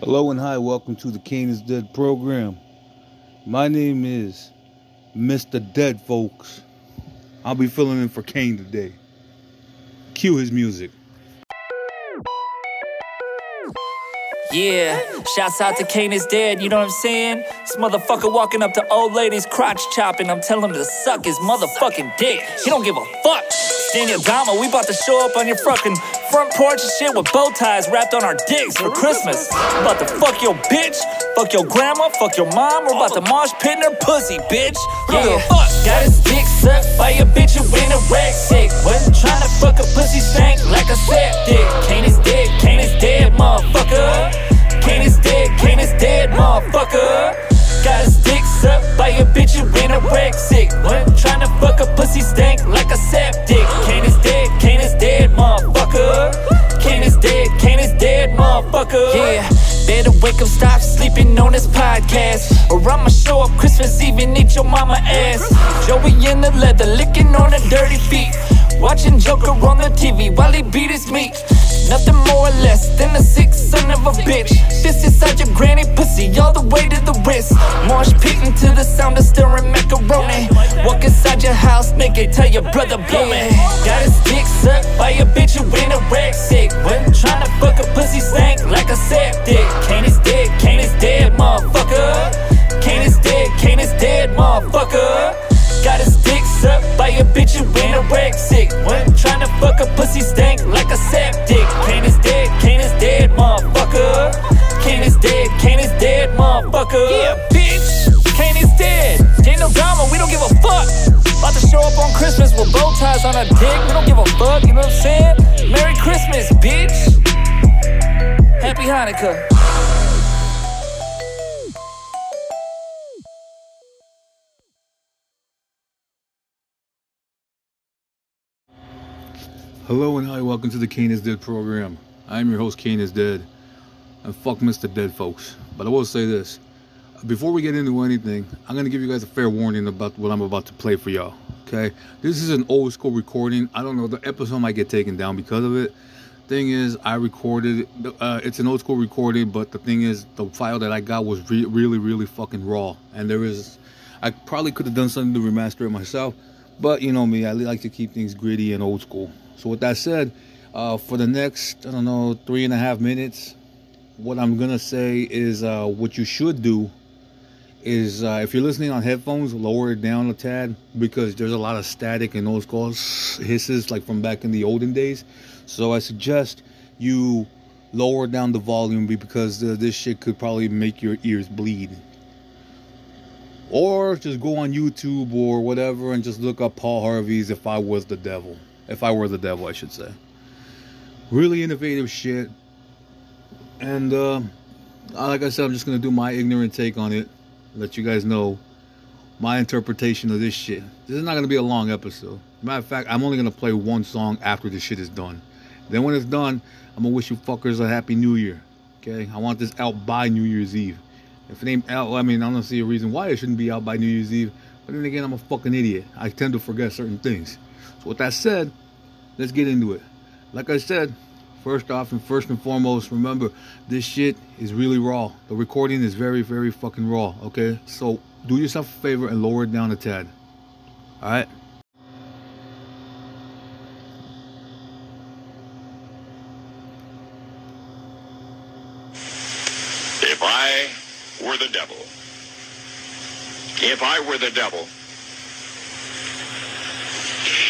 Hello and hi, welcome to the Kane is Dead program. My name is Mr. Dead, folks. I'll be filling in for Kane today. Cue his music. Yeah, shouts out to Kane is dead, you know what I'm saying? This motherfucker walking up to old ladies crotch chopping. I'm telling him to suck his motherfucking dick. He don't give a fuck. Daniel Gama, we about to show up on your fucking front porch and shit with bow ties wrapped on our dicks for Christmas. I'm about to fuck your bitch, fuck your grandma, fuck your mom. We're about to mosh pit in her pussy, bitch. Yeah, fuck. Got his dick sucked by a bitch who in a rag sick. Wasn't trying to fuck a pussy stank like a septic. Kane is dead, Kane is dead, motherfucker. Kane is dead, Kane is dead, motherfucker. Got his dick sucked by a bitch who in a wreck sick. Trying to fuck a pussy stank like a septic. Kane is dead, Kane is dead, motherfucker. Kane is dead, Kane is dead, motherfucker. Yeah, better wake up, stop sleeping on this podcast. Or I'ma show up Christmas Eve and eat your mama ass. Joey in the leather, licking on her dirty feet. Watching Joker on the TV while he beat his meat. Nothing more or less than a sick son of a bitch. This inside your granny pussy, all the way to the wrist. Marsh pitting to the sound of stirring macaroni. Walk inside your house naked, tell your brother blow. Got his dick sucked by a bitch who in a wreck sick. Wasn't trying to fuck a pussy stank like a septic. Kane is dead, Kane is dead, motherfucker. Kane is dead, Kane is dead, motherfucker. A bitch who in a wreck sick. Trying to fuck a pussy stank like a septic. Kane is dead, Kane is dead, motherfucker. Kane is dead, Kane is dead, motherfucker. Yeah, bitch, Kane is dead. Ain't no drama, we don't give a fuck. About to show up on Christmas with bow ties on our dick. We don't give a fuck, you know what I'm saying? Merry Christmas, bitch. Happy Hanukkah. Hello and hi, welcome to the Kane is Dead program. I'm your host, Kane is Dead. And fuck Mr. Dead, folks. But I will say this. Before we get into anything, I'm going to give you guys a fair warning about what I'm about to play for y'all. Okay? This is an old school recording. I don't know, the episode might get taken down because of it. Thing is, I recorded, uh, it's an old school recording, but the thing is, the file that I got was re- really, really fucking raw. And there is, I probably could have done something to remaster it myself. But you know me, I like to keep things gritty and old school. So with that said, uh, for the next I don't know three and a half minutes, what I'm gonna say is uh, what you should do is uh, if you're listening on headphones, lower it down a tad because there's a lot of static and those calls hisses like from back in the olden days. So I suggest you lower down the volume because uh, this shit could probably make your ears bleed. Or just go on YouTube or whatever and just look up Paul Harvey's If I Was the Devil. If I Were the Devil, I should say. Really innovative shit. And, uh, like I said, I'm just going to do my ignorant take on it. Let you guys know my interpretation of this shit. This is not going to be a long episode. Matter of fact, I'm only going to play one song after this shit is done. Then when it's done, I'm going to wish you fuckers a happy new year. Okay? I want this out by New Year's Eve. If it ain't out, I mean, I don't see a reason why it shouldn't be out by New Year's Eve. But then again, I'm a fucking idiot. I tend to forget certain things. So with that said, let's get into it. Like I said, first off and first and foremost, remember this shit is really raw. The recording is very, very fucking raw. Okay, so do yourself a favor and lower it down a tad. All right. If I were the devil, if I were the devil,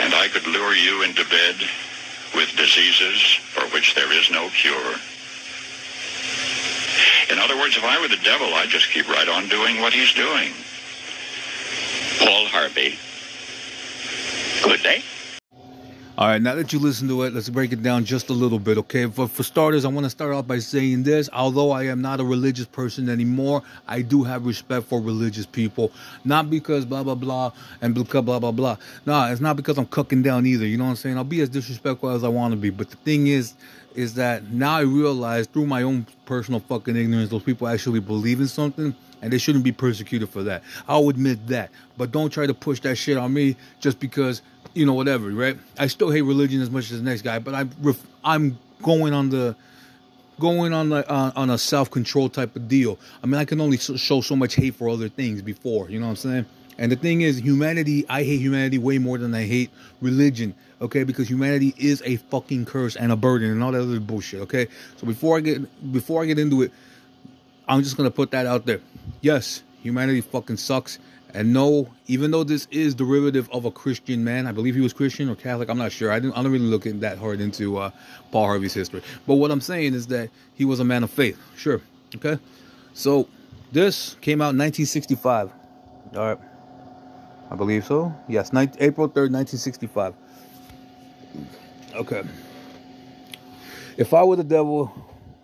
and I could lure you into bed with diseases for which there is no cure. In other words, if I were the devil, I'd just keep right on doing what he's doing. Paul Harvey. Good day. All right, now that you listen to it, let's break it down just a little bit, okay? For, for starters, I want to start off by saying this. Although I am not a religious person anymore, I do have respect for religious people. Not because blah, blah, blah, and blah, blah, blah, blah. Nah, it's not because I'm cooking down either. You know what I'm saying? I'll be as disrespectful as I want to be. But the thing is, is that now I realize through my own personal fucking ignorance, those people actually believe in something and they shouldn't be persecuted for that. I'll admit that. But don't try to push that shit on me just because you know, whatever, right? I still hate religion as much as the next guy, but I'm I'm going on the going on the uh, on a self control type of deal. I mean, I can only show so much hate for other things before, you know what I'm saying? And the thing is, humanity, I hate humanity way more than I hate religion, okay? Because humanity is a fucking curse and a burden and all that other bullshit, okay? So before I get before I get into it, I'm just gonna put that out there. Yes, humanity fucking sucks. And no, even though this is derivative of a Christian man, I believe he was Christian or Catholic. I'm not sure. I, didn't, I don't really look in that hard into uh, Paul Harvey's history. But what I'm saying is that he was a man of faith. Sure. Okay. So this came out in 1965. All right. I believe so. Yes, 19, April 3rd, 1965. Okay. If I were the devil,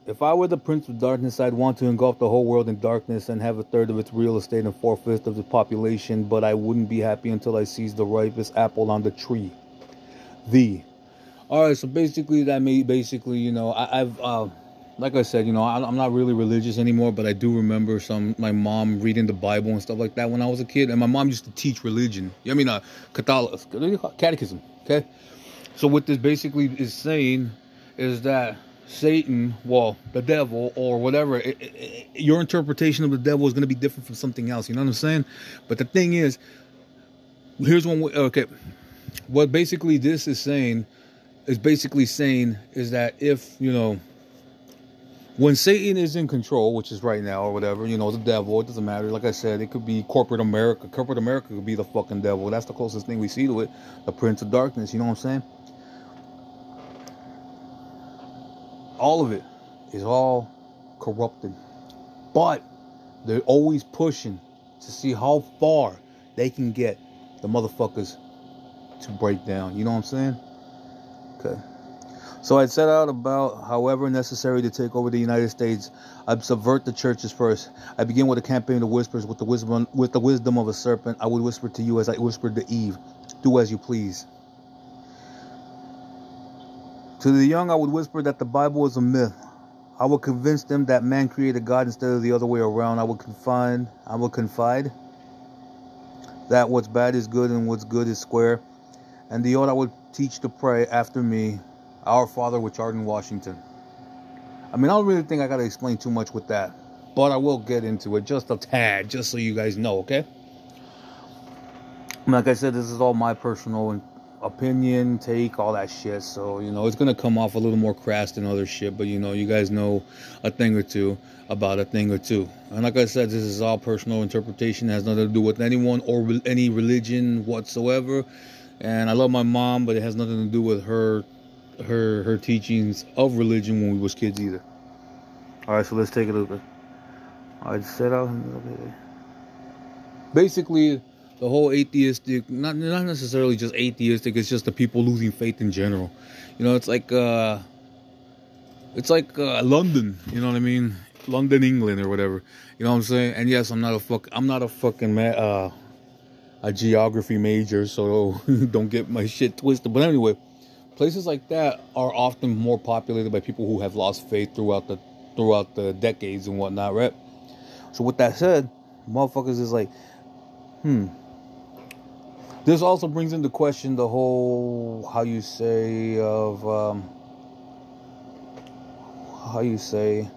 if I were the prince of darkness, I'd want to engulf the whole world in darkness and have a third of its real estate and four fifths of the population, but I wouldn't be happy until I seized the ripest apple on the tree. The. Alright, so basically, that made basically, you know, I, have uh, like I said, you know, I, am not really religious anymore, but I do remember some, my mom reading the Bible and stuff like that when I was a kid, and my mom used to teach religion. I mean, uh, Catholic, catechism, okay? So what this basically is saying is that Satan, well, the devil, or whatever, it, it, your interpretation of the devil is going to be different from something else. You know what I'm saying? But the thing is, here's one. Okay, what basically this is saying is basically saying is that if you know when Satan is in control, which is right now or whatever, you know, the devil, it doesn't matter. Like I said, it could be corporate America. Corporate America could be the fucking devil. That's the closest thing we see to it. The Prince of Darkness, you know what I'm saying? All of it is all corrupted. But they're always pushing to see how far they can get the motherfuckers to break down. You know what I'm saying? Okay. So I'd set out about however necessary to take over the United States. I'd subvert the churches first. I begin with a campaign of whispers with the wisdom with the wisdom of a serpent. I would whisper to you as I whispered to Eve, do as you please. To the young, I would whisper that the Bible is a myth. I would convince them that man created God instead of the other way around. I would confide, I would confide that what's bad is good and what's good is square. And the old I would teach to pray after me, Our Father which art in Washington. I mean, I don't really think I gotta explain too much with that, but I will get into it just a tad, just so you guys know, okay? Like I said, this is all my personal opinion, take, all that shit. So, you know, it's going to come off a little more crass than other shit, but, you know, you guys know a thing or two about a thing or two. And like I said, this is all personal interpretation, it has nothing to do with anyone or re- any religion whatsoever. And I love my mom, but it has nothing to do with her her her teachings of religion when we was kids either. All right, so let's take a look. I just set out basically the whole atheistic not not necessarily just atheistic it's just the people losing faith in general. You know it's like uh it's like uh, london you know what i mean? London england or whatever. You know what i'm saying? And yes i'm not a fuck i'm not a fucking ma- uh a geography major so don't get my shit twisted. But anyway places like that are often more populated by people who have lost faith throughout the throughout the decades and whatnot right? So with that said motherfuckers is like hmm this also brings into question the whole, how you say, of, um, how you say,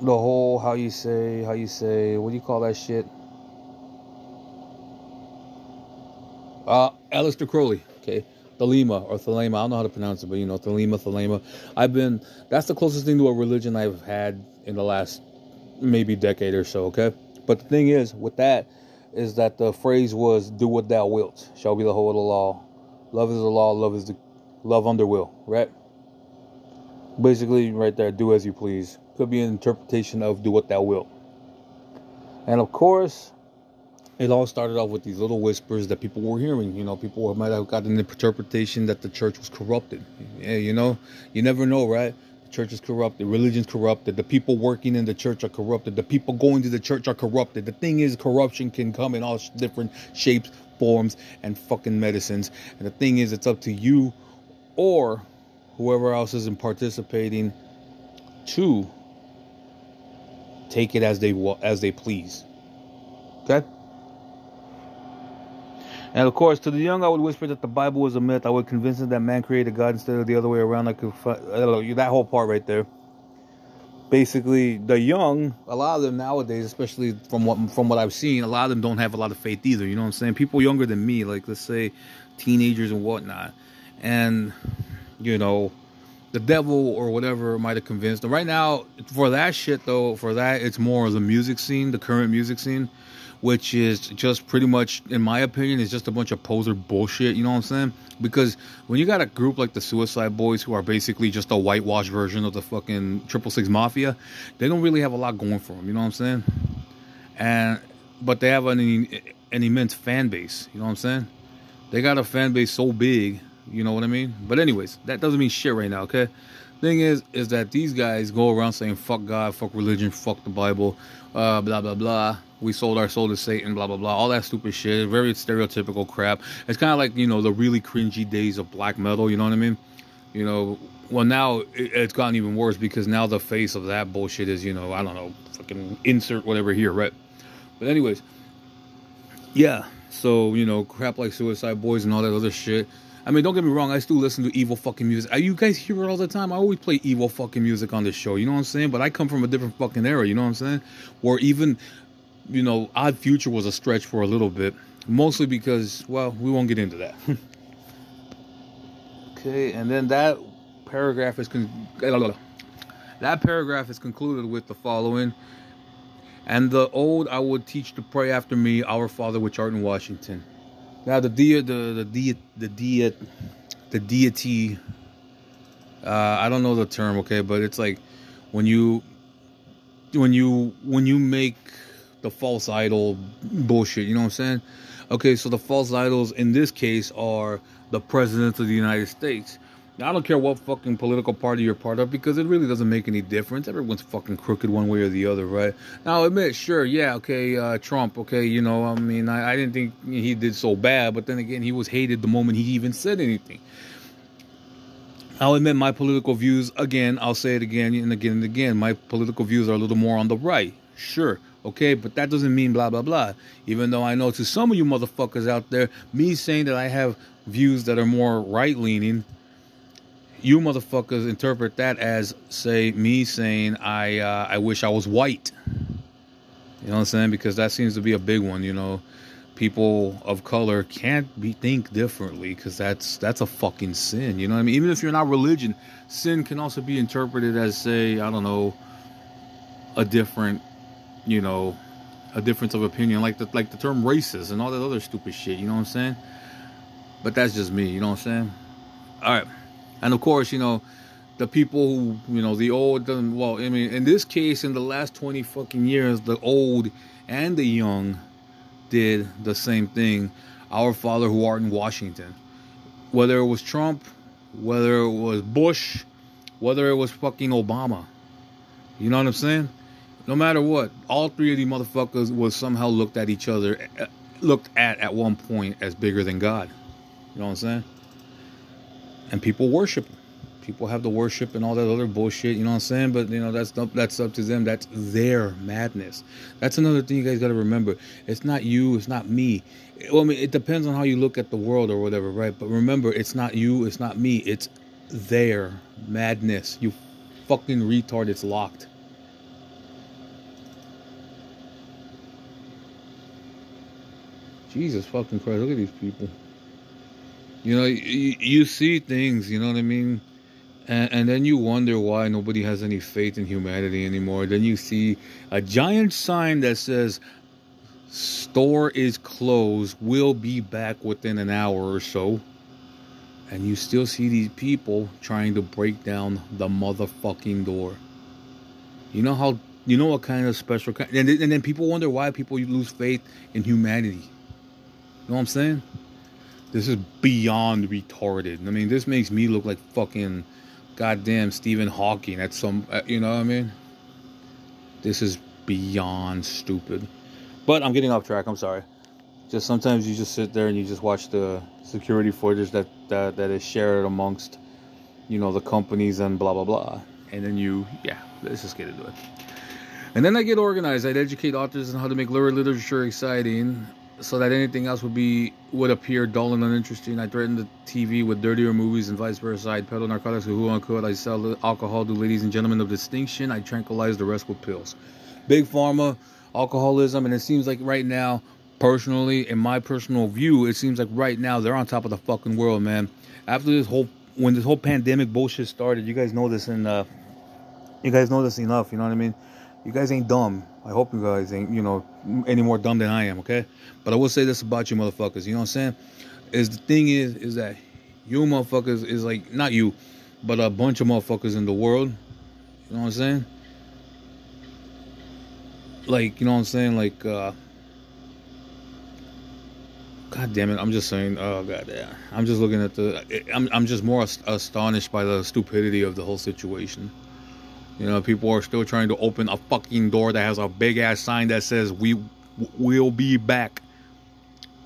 the whole, how you say, how you say, what do you call that shit? Uh, Aleister Crowley, okay. Thelema or Thelema, I don't know how to pronounce it, but you know, Thelema, Thelema. I've been, that's the closest thing to a religion I've had in the last maybe decade or so, okay? But the thing is, with that, is that the phrase was "Do what thou wilt shall be the whole of the law." Love is the law. Love is the love under will. Right. Basically, right there, do as you please. Could be an interpretation of "Do what thou wilt." And of course, it all started off with these little whispers that people were hearing. You know, people might have got an interpretation that the church was corrupted. Yeah, you know, you never know, right? Church is corrupted, religion's corrupted, the people working in the church are corrupted, the people going to the church are corrupted. The thing is, corruption can come in all different shapes, forms, and fucking medicines. And the thing is, it's up to you or whoever else isn't participating to take it as they as they please. Okay. And of course, to the young, I would whisper that the Bible was a myth. I would convince them that man created God instead of the other way around. I could, I don't know, that whole part right there. Basically, the young, a lot of them nowadays, especially from what from what I've seen, a lot of them don't have a lot of faith either. You know what I'm saying? People younger than me, like let's say teenagers and whatnot, and you know, the devil or whatever might have convinced them. Right now, for that shit though, for that, it's more of the music scene, the current music scene which is just pretty much, in my opinion, is just a bunch of poser bullshit. You know what I'm saying? Because when you got a group like the Suicide Boys, who are basically just a whitewash version of the fucking Triple Six Mafia, they don't really have a lot going for them. You know what I'm saying? And but they have an an immense fan base. You know what I'm saying? They got a fan base so big. You know what I mean? But anyways, that doesn't mean shit right now. Okay. Thing is, is that these guys go around saying "fuck God," "fuck religion," "fuck the Bible," uh, blah blah blah we sold our soul to Satan, blah blah blah, all that stupid shit. Very stereotypical crap. It's kind of like you know the really cringy days of black metal. You know what I mean? You know, well now it's gotten even worse because now the face of that bullshit is you know I don't know fucking insert whatever here, right? But anyways, yeah. So you know crap like Suicide Boys and all that other shit. I mean, don't get me wrong. I still listen to evil fucking music. You guys hear it all the time. I always play evil fucking music on this show. You know what I'm saying? But I come from a different fucking era. You know what I'm saying? Where even you know, Odd Future was a stretch for a little bit, mostly because, well, we won't get into that. okay, and then that paragraph is con- that paragraph is concluded with the following. And the old I would teach to pray after me, Our Father which art in Washington. Now the de- the the de- the de- the deity. Uh, I don't know the term, okay, but it's like when you when you when you make the false idol bullshit. You know what I'm saying? Okay, so the false idols in this case are the president of the United States. Now, I don't care what fucking political party you're part of because it really doesn't make any difference. Everyone's fucking crooked one way or the other, right? Now, I'll admit, sure, yeah, okay, uh, Trump, okay, you know, I mean, I, I didn't think he did so bad, but then again, he was hated the moment he even said anything. I'll admit my political views, again, I'll say it again and again and again. My political views are a little more on the right. Sure. Okay, but that doesn't mean blah, blah, blah. Even though I know to some of you motherfuckers out there, me saying that I have views that are more right leaning, you motherfuckers interpret that as, say, me saying I uh, I wish I was white. You know what I'm saying? Because that seems to be a big one, you know people of color can't be think differently because that's that's a fucking sin you know what i mean even if you're not religion sin can also be interpreted as say i don't know a different you know a difference of opinion like the like the term racist and all that other stupid shit you know what i'm saying but that's just me you know what i'm saying all right and of course you know the people who you know the old well i mean in this case in the last 20 fucking years the old and the young did the same thing. Our Father who art in Washington. Whether it was Trump, whether it was Bush, whether it was fucking Obama. You know what I'm saying? No matter what, all three of these motherfuckers was somehow looked at each other, eh, looked at at one point as bigger than God. You know what I'm saying? And people worship them people have the worship and all that other bullshit. You know what I'm saying? But you know that's up, that's up to them. That's their madness. That's another thing you guys got to remember. It's not you. It's not me. Well, I mean, it depends on how you look at the world or whatever, right? But remember, it's not you. It's not me. It's their madness. You fucking retard. It's locked. Jesus fucking Christ! Look at these people. You know, you, you see things. You know what I mean? And, and, then you wonder why nobody has any faith in humanity anymore. Then you see a giant sign that says, Store is closed, we'll be back within an hour or so. And you still see these people trying to break down the motherfucking door. You know how, you know what kind of special kind, and, and then people wonder why people lose faith in humanity. You know what I'm saying? This is beyond retarded. I mean, this makes me look like fucking goddamn Stephen Hawking at some, uh, you know what I mean? This is beyond stupid. But I'm getting off track. I'm sorry. Just sometimes you just sit there and you just watch the security footage that that, that is shared amongst, you know, the companies and blah blah blah. And then you, yeah, let's just get into it. And then I get organized. I'd educate authors on how to make literary literature exciting so that anything else would be would appear dull and uninteresting. I threaten the TV with dirtier movies and vice versa. I peddle narcotics with who I could. I sell alcohol to ladies and gentlemen of distinction. I tranquilize the rest with pills. Big pharma, alcoholism, and it seems like right now, personally, in my personal view, it seems like right now they're on top of the fucking world, man. After this whole when this whole pandemic bullshit started, you guys know this and uh, you guys know this enough. You know what I mean? You guys ain't dumb. I hope you guys ain't, you know, any more dumb than I am, okay? But I will say this about you motherfuckers, you know what I'm saying? Is the thing is, is that you motherfuckers is like, not you, but a bunch of motherfuckers in the world, you know what I'm saying? Like, you know what I'm saying? Like, uh, God damn it! I'm just saying. Oh god, yeah. I'm just looking at the. I'm I'm just more astonished by the stupidity of the whole situation. You know, people are still trying to open a fucking door that has a big ass sign that says we will be back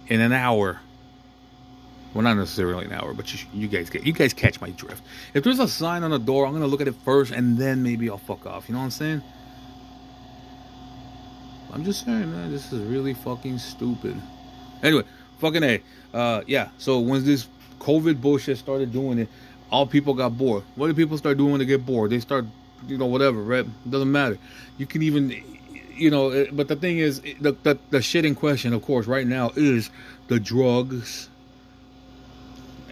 in an hour. Well, not necessarily an hour, but you, you, guys get you guys catch my drift. If there's a sign on the door, I'm gonna look at it first, and then maybe I'll fuck off. You know what I'm saying? I'm just saying, man, this is really fucking stupid. Anyway, fucking a, uh, yeah. So when this COVID bullshit started doing it, all people got bored. What do people start doing when they get bored? They start you know, whatever, right? It doesn't matter. You can even, you know, eh, but the thing is, the, the, the shit in question, of course, right now is the drugs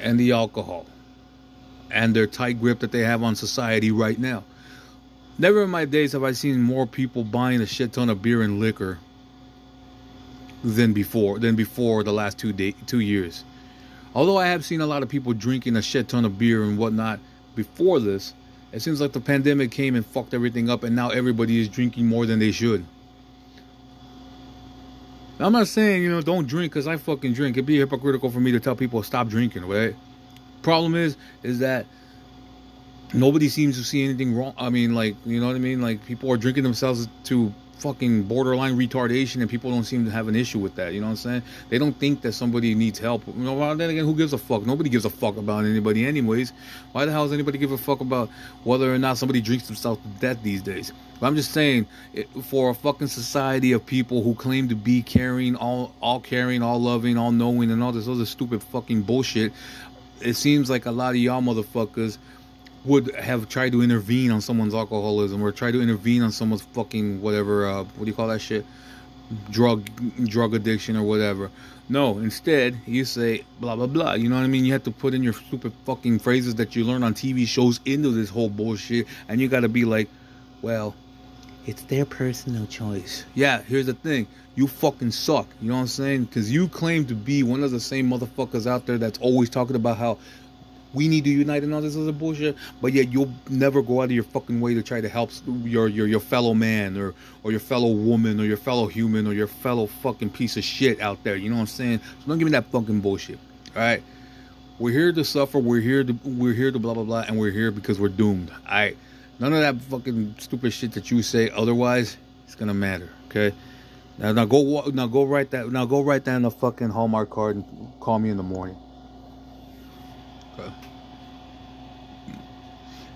and the alcohol and their tight grip that they have on society right now. Never in my days have I seen more people buying a shit ton of beer and liquor than before than before the last two day, two years. Although I have seen a lot of people drinking a shit ton of beer and whatnot before this, it seems like the pandemic came and fucked everything up, and now everybody is drinking more than they should. I'm not saying, you know, don't drink because I fucking drink. It'd be hypocritical for me to tell people stop drinking, right? Problem is, is that nobody seems to see anything wrong. I mean, like, you know what I mean? Like, people are drinking themselves to fucking borderline retardation and people don't seem to have an issue with that. You know what I'm saying? They don't think that somebody needs help. You know, well, then again, who gives a fuck? Nobody gives a fuck about anybody, anyways. Why the hell does anybody give a fuck about whether or not somebody drinks themselves to death these days? But I'm just saying, it, for a fucking society of people who claim to be caring, all, all caring, all loving, all knowing, and all this other stupid fucking bullshit, it seems like a lot of y'all motherfuckers would have tried to intervene on someone's alcoholism or try to intervene on someone's fucking whatever uh, what do you call that shit? Drug drug addiction or whatever. No instead you say blah blah blah. You know what i mean? You have to put in your stupid fucking phrases that you learn on tv shows into this whole bullshit and you got to be like well it's their personal choice. Yeah here's the thing. You fucking suck. You know what i'm saying? Because you claim to be one of the same motherfuckers out there that's always talking about how we need to unite and all this other bullshit, but yet you'll never go out of your fucking way to try to help your your your fellow man or or your fellow woman or your fellow human or your fellow fucking piece of shit out there. You know what I'm saying? So don't give me that fucking bullshit. All right. We're here to suffer. We're here to we're here to blah blah blah, and we're here because we're doomed. All right. None of that fucking stupid shit that you say. Otherwise, it's gonna matter. Okay. Now, now go now go write that now go write that in a fucking Hallmark card and call me in the morning. Okay.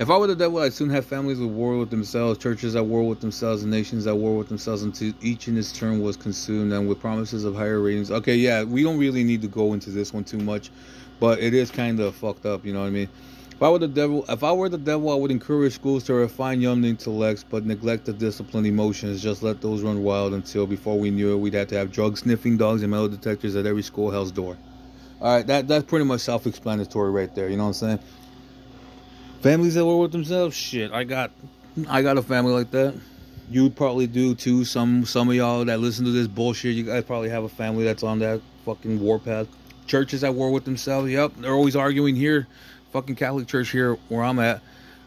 If I were the devil, I'd soon have families at war with themselves, churches at war with themselves, and nations at war with themselves until each in its turn was consumed and with promises of higher ratings. Okay, yeah, we don't really need to go into this one too much, but it is kind of fucked up, you know what I mean? If I were the devil, if I were the devil, I would encourage schools to refine young intellects, but neglect the disciplined emotions. Just let those run wild until, before we knew it, we'd have to have drug sniffing dogs and metal detectors at every schoolhouse door. All right, that that's pretty much self-explanatory right there. You know what I'm saying? Families that work with themselves, shit. I got, I got a family like that. You probably do too. Some some of y'all that listen to this bullshit, you guys probably have a family that's on that fucking warpath. Churches at war with themselves. Yep, they're always arguing here. Fucking Catholic church here where I'm at.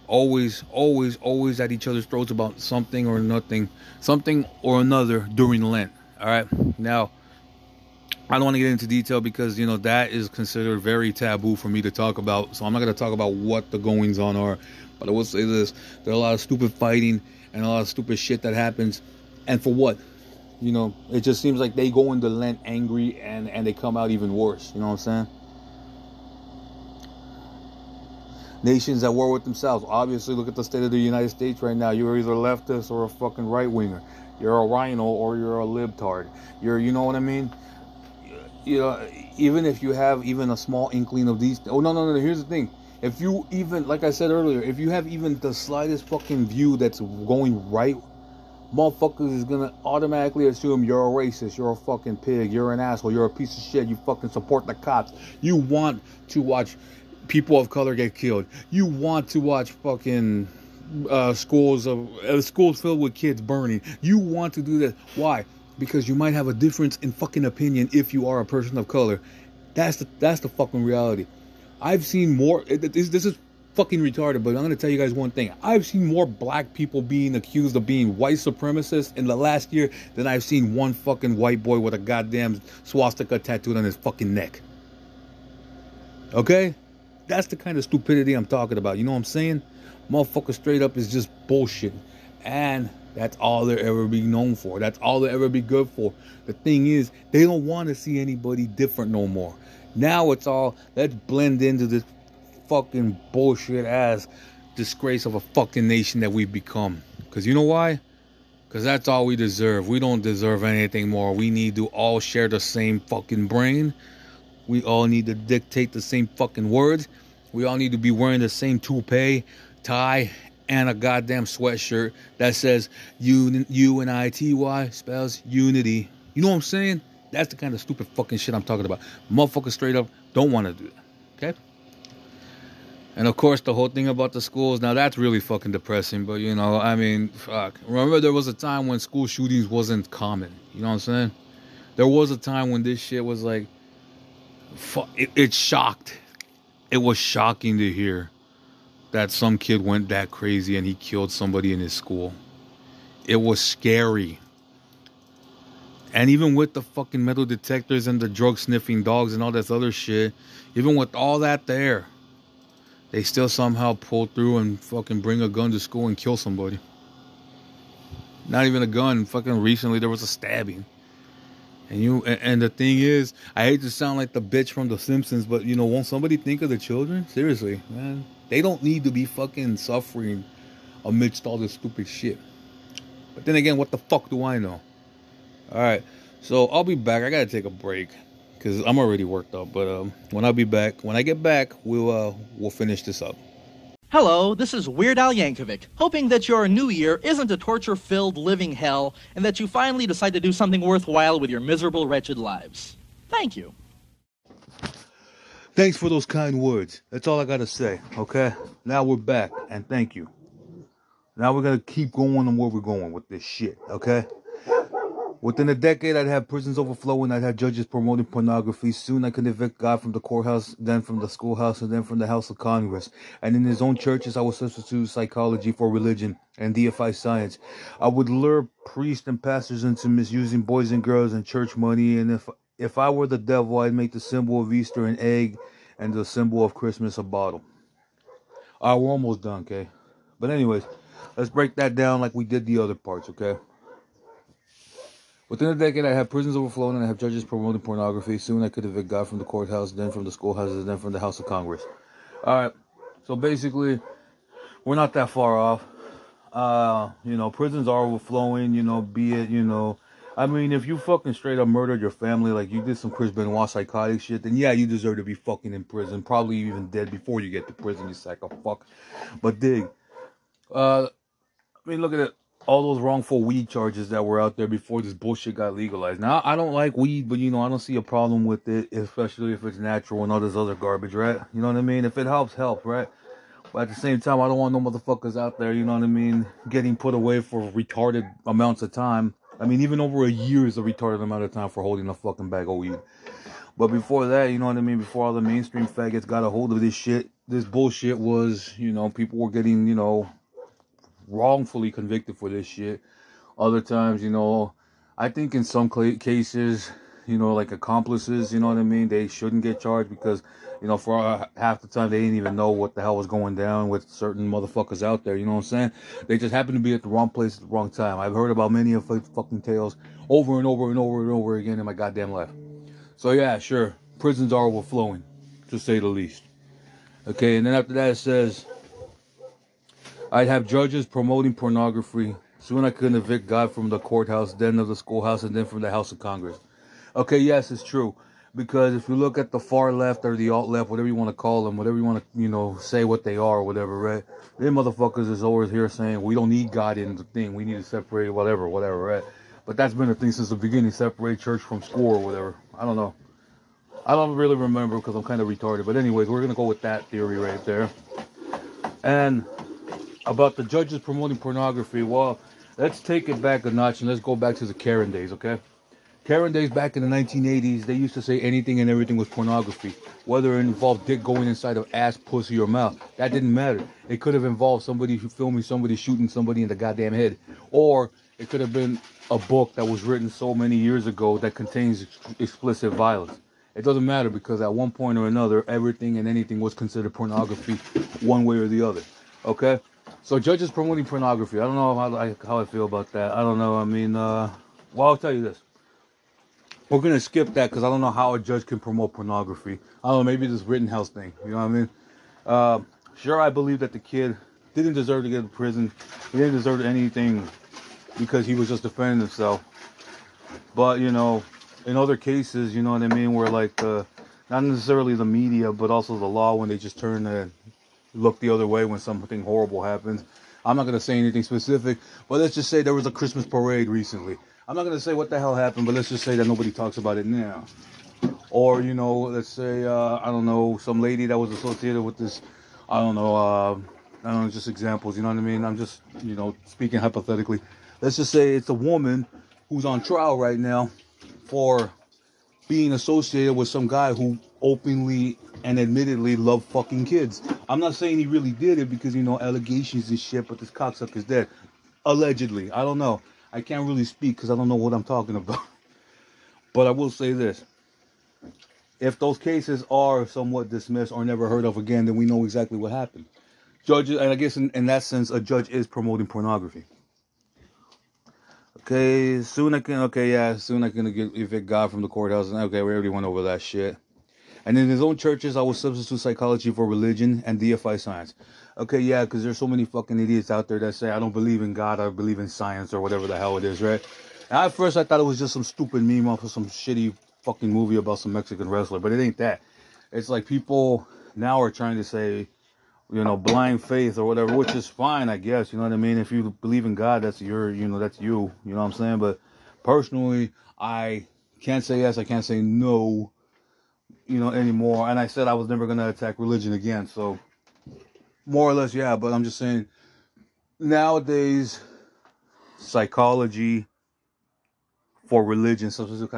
Always, always, always at each other's throats about something or nothing, something or another during Lent. All right, now I don't want to get into detail because you know that is considered very taboo for me to talk about. So I'm not going to talk about what the goings on are. But I will say this: there are a lot of stupid fighting and a lot of stupid shit that happens, and for what? You know, it just seems like they go into Lent angry and and they come out even worse. You know what I'm saying? Nations at war with themselves. Obviously, look at the state of the United States right now. You're either leftist or a fucking right winger. You're a RINO or you're a libtard. You're, you know what I mean? You know, even if you have even a small inkling of these. Oh no, no, no. Here's the thing. If you even, like I said earlier, if you have even the slightest fucking view that's going right, motherfuckers is gonna automatically assume you're a racist, you're a fucking pig, you're an asshole, you're a piece of shit. You fucking support the cops. You want to watch people of color get killed. You want to watch fucking uh, schools of uh, schools filled with kids burning. You want to do this. Why? Because you might have a difference in fucking opinion if you are a person of color. That's the that's the fucking reality. I've seen more. This, this is fucking retarded, but I'm gonna tell you guys one thing. I've seen more black people being accused of being white supremacists in the last year than I've seen one fucking white boy with a goddamn swastika tattooed on his fucking neck. Okay? That's the kind of stupidity I'm talking about. You know what I'm saying? Motherfucker straight up is just bullshit. And that's all they'll ever be known for. That's all they'll ever be good for. The thing is, they don't want to see anybody different no more. Now it's all let's blend into this fucking bullshit ass disgrace of a fucking nation that we've become. Because you know why? Because that's all we deserve. We don't deserve anything more. We need to all share the same fucking brain. We all need to dictate the same fucking words. We all need to be wearing the same toupee, tie, and a goddamn sweatshirt that says U U N I T Y spells unity. You know what I'm saying? That's the kind of stupid fucking shit I'm talking about. Motherfuckers straight up don't want to do that. Okay? And of course, the whole thing about the schools, now that's really fucking depressing, but you know, I mean, fuck. Remember there was a time when school shootings wasn't common. You know what I'm saying? There was a time when this shit was like, fuck, it, it shocked. It was shocking to hear that some kid went that crazy and he killed somebody in his school. It was scary. And even with the fucking metal detectors and the drug sniffing dogs and all this other shit, even with all that there, they still somehow pull through and fucking bring a gun to school and kill somebody. Not even a gun. Fucking recently there was a stabbing. And you and, and the thing is, I hate to sound like the bitch from The Simpsons, but you know, won't somebody think of the children? Seriously, man. They don't need to be fucking suffering amidst all this stupid shit. But then again, what the fuck do I know? Alright, so I'll be back. I gotta take a break. Cause I'm already worked up. But um, when I'll be back, when I get back, we'll uh, we'll finish this up. Hello, this is Weird Al Yankovic, hoping that your new year isn't a torture filled living hell and that you finally decide to do something worthwhile with your miserable, wretched lives. Thank you. Thanks for those kind words. That's all I gotta say, okay? Now we're back, and thank you. Now we're gonna keep going on where we're going with this shit, okay? Within a decade, I'd have prisons overflowing. I'd have judges promoting pornography. Soon, I could evict God from the courthouse, then from the schoolhouse, and then from the House of Congress. And in his own churches, I would substitute psychology for religion and deify science. I would lure priests and pastors into misusing boys and girls and church money. And if if I were the devil, I'd make the symbol of Easter an egg, and the symbol of Christmas a bottle. All right, we're almost done, okay? But anyways, let's break that down like we did the other parts, okay? Within a decade, I have prisons overflowing and I have judges promoting pornography. Soon I could evict God from the courthouse, then from the schoolhouses, then from the House of Congress. All right. So basically, we're not that far off. Uh, you know, prisons are overflowing, you know, be it, you know, I mean, if you fucking straight up murdered your family, like you did some Chris Benoit psychotic shit, then yeah, you deserve to be fucking in prison. Probably even dead before you get to prison, you of fuck. But dig. Uh, I mean, look at it all those wrongful weed charges that were out there before this bullshit got legalized. Now, I don't like weed, but you know, I don't see a problem with it, especially if it's natural and all this other garbage, right? You know what I mean? If it helps, help, right? But at the same time, I don't want no motherfuckers out there, you know what I mean, getting put away for retarded amounts of time. I mean, even over a year is a retarded amount of time for holding a fucking bag of weed. But before that, you know what I mean, before all the mainstream faggots got a hold of this shit, this bullshit was, you know, people were getting, you know, wrongfully convicted for this shit. Other times, you know, I think in some cases, you know, like accomplices, you know what I mean? They shouldn't get charged because, you know, for uh, half the time they didn't even know what the hell was going down with certain motherfuckers out there. You know what I'm saying? They just happened to be at the wrong place at the wrong time. I've heard about many of fucking tales over and over and over and over again in my goddamn life. So yeah, sure, prisons are overflowing, to say the least. Okay, and then after that it says I'd have judges promoting pornography. Soon I couldn't evict God from the courthouse, then of the schoolhouse, and then from the House of Congress. Okay, yes, it's true. Because if you look at the far left or the alt left, whatever you want to call them, whatever you want to, you know, say what they are or whatever, right? Them motherfuckers is always here saying we don't need God in the thing. We need to separate whatever, whatever, right? But that's been a thing since the beginning, separate church from school or whatever. I don't know. I don't really remember because I'm kind of retarded. But anyways, we're gonna go with that theory right there. And about the judges promoting pornography. Well, let's take it back a notch and let's go back to the Karen days, okay? Karen days back in the 1980s, they used to say anything and everything was pornography. Whether it involved dick going inside of ass, pussy, or mouth, that didn't matter. It could have involved somebody filming somebody shooting somebody in the goddamn head. Or it could have been a book that was written so many years ago that contains explicit violence. It doesn't matter because at one point or another, everything and anything was considered pornography one way or the other. Okay? So judges promoting pornography. I don't know how I, how I feel about that. I don't know. I mean, uh, well, I'll tell you this. We're gonna skip that because I don't know how a judge can promote pornography. I don't know. Maybe this Rittenhouse thing. You know what I mean? Uh, sure, I believe that the kid didn't deserve to get to prison. He didn't deserve anything because he was just defending himself. But you know, in other cases, you know what I mean, where like uh, not necessarily the media, but also the law, when they just turn the look the other way when something horrible happens. I'm not going to say anything specific, but let's just say there was a Christmas parade recently. I'm not going to say what the hell happened, but let's just say that nobody talks about it now. Or, you know, let's say, uh, I don't know, some lady that was associated with this, I don't know, uh, I don't know, just examples, you know what I mean? I'm just, you know, speaking hypothetically. Let's just say it's a woman who's on trial right now for being associated with some guy who openly and admittedly love fucking kids. I'm not saying he really did it because you know allegations and shit, but this cocksucker's dead. Allegedly, I don't know. I can't really speak because I don't know what I'm talking about. but I will say this: if those cases are somewhat dismissed or never heard of again, then we know exactly what happened. Judges, and I guess in, in that sense, a judge is promoting pornography. Okay, soon I can. Okay, yeah, soon I can get evict God from the courthouse. Okay, we already went over that shit. And in his own churches, I will substitute psychology for religion and deify science. Okay, yeah, because there's so many fucking idiots out there that say I don't believe in God, I believe in science or whatever the hell it is, right? And at first, I thought it was just some stupid meme off of some shitty fucking movie about some Mexican wrestler, but it ain't that. It's like people now are trying to say you know, blind faith or whatever, which is fine, I guess. You know what I mean? If you believe in God, that's your, you know, that's you. You know what I'm saying? But personally, I can't say yes, I can't say no, you know, anymore. And I said I was never gonna attack religion again. So more or less, yeah. But I'm just saying, nowadays, psychology for religion, substitute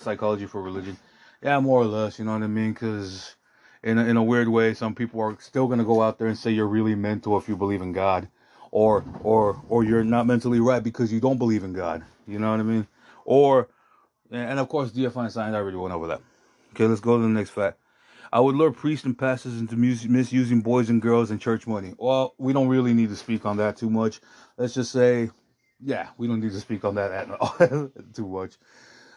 psychology for religion, yeah, more or less. You know what I mean? Because in a, in a weird way, some people are still going to go out there and say you're really mental if you believe in God, or or or you're not mentally right because you don't believe in God. You know what I mean? Or and of course, deifying science. I already went over that. Okay, let's go to the next fact. I would lure priests and pastors into misusing boys and girls and church money. Well, we don't really need to speak on that too much. Let's just say, yeah, we don't need to speak on that at- all too much.